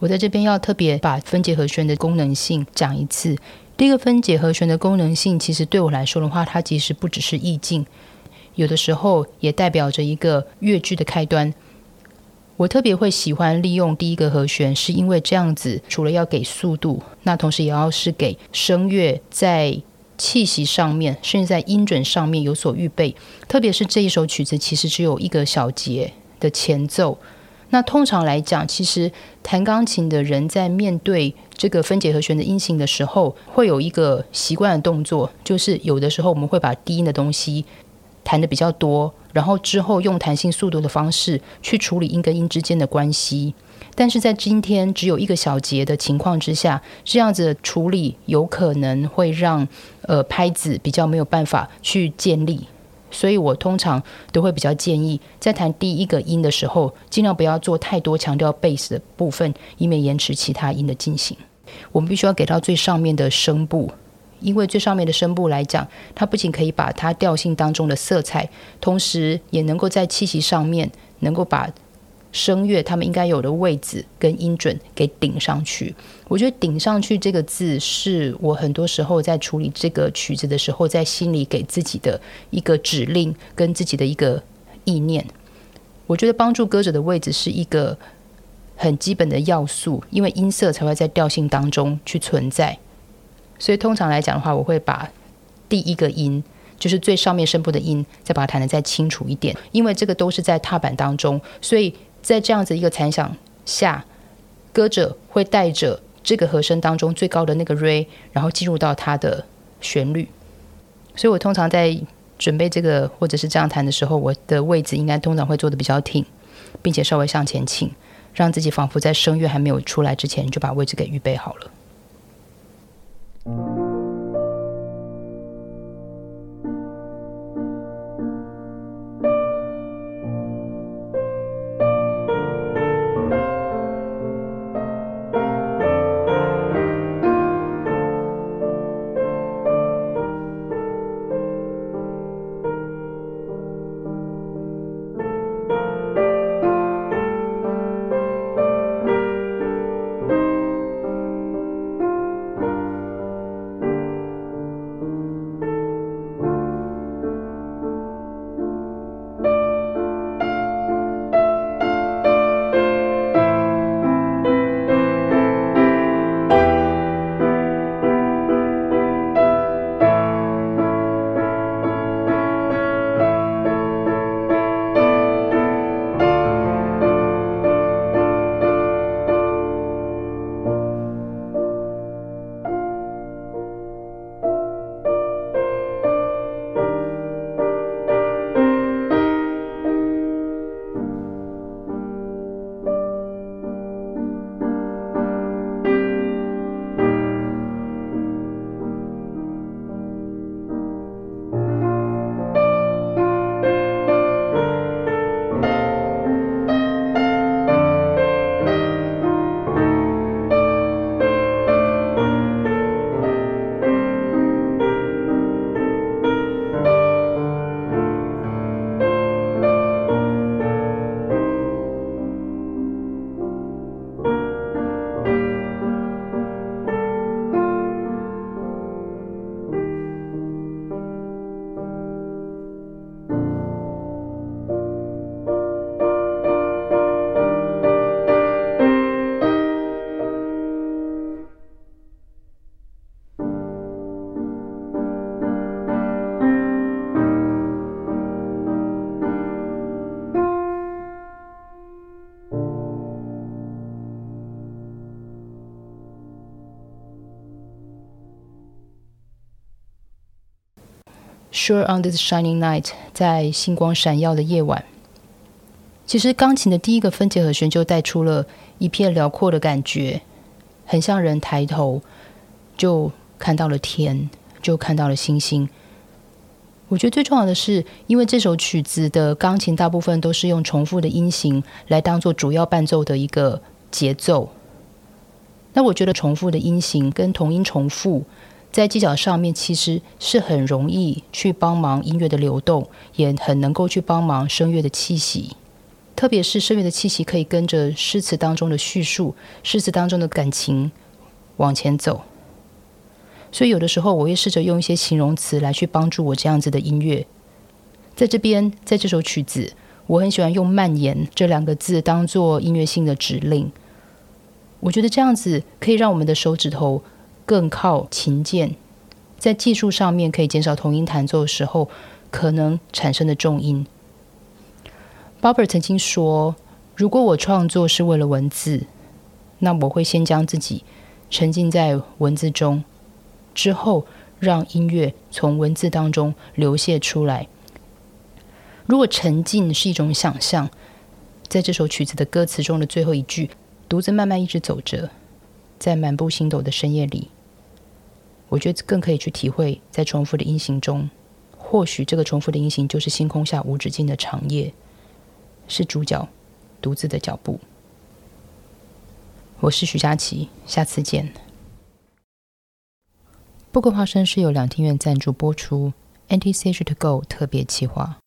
我在这边要特别把分解和弦的功能性讲一次。第一个分解和弦的功能性，其实对我来说的话，它其实不只是意境，有的时候也代表着一个乐句的开端。我特别会喜欢利用第一个和弦，是因为这样子，除了要给速度，那同时也要是给声乐在气息上面，甚至在音准上面有所预备。特别是这一首曲子，其实只有一个小节的前奏。那通常来讲，其实弹钢琴的人在面对这个分解和弦的音型的时候，会有一个习惯的动作，就是有的时候我们会把低音的东西弹的比较多，然后之后用弹性速度的方式去处理音跟音之间的关系。但是在今天只有一个小节的情况之下，这样子处理有可能会让呃拍子比较没有办法去建立。所以我通常都会比较建议，在弹第一个音的时候，尽量不要做太多强调贝斯的部分，以免延迟其他音的进行。我们必须要给到最上面的声部，因为最上面的声部来讲，它不仅可以把它调性当中的色彩，同时也能够在气息上面能够把。声乐他们应该有的位置跟音准给顶上去，我觉得“顶上去”这个字是我很多时候在处理这个曲子的时候，在心里给自己的一个指令跟自己的一个意念。我觉得帮助歌者的位置是一个很基本的要素，因为音色才会在调性当中去存在。所以通常来讲的话，我会把第一个音，就是最上面声部的音，再把它弹得再清楚一点，因为这个都是在踏板当中，所以。在这样子一个残响下，歌者会带着这个和声当中最高的那个 re，然后进入到它的旋律。所以我通常在准备这个或者是这样弹的时候，我的位置应该通常会坐的比较挺，并且稍微向前倾，让自己仿佛在声乐还没有出来之前就把位置给预备好了。Sure on this shining night，在星光闪耀的夜晚。其实钢琴的第一个分解和弦就带出了一片辽阔的感觉，很像人抬头就看到了天，就看到了星星。我觉得最重要的是，因为这首曲子的钢琴大部分都是用重复的音型来当做主要伴奏的一个节奏。那我觉得重复的音型跟同音重复。在技巧上面，其实是很容易去帮忙音乐的流动，也很能够去帮忙声乐的气息。特别是声乐的气息可以跟着诗词当中的叙述、诗词当中的感情往前走。所以有的时候我会试着用一些形容词来去帮助我这样子的音乐。在这边，在这首曲子，我很喜欢用“蔓延”这两个字当做音乐性的指令。我觉得这样子可以让我们的手指头更靠琴键，在技术上面可以减少同音弹奏的时候可能产生的重音。Barber 曾经说：“如果我创作是为了文字，那我会先将自己沉浸在文字中，之后让音乐从文字当中流泻出来。如果沉浸是一种想象，在这首曲子的歌词中的最后一句。”独自慢慢一直走着，在满布星斗的深夜里，我觉得更可以去体会，在重复的音型中，或许这个重复的音型就是星空下无止境的长夜，是主角独自的脚步。我是徐佳琪，下次见。不过花生是由两厅院赞助播出 Anticipation to Go 特别企划。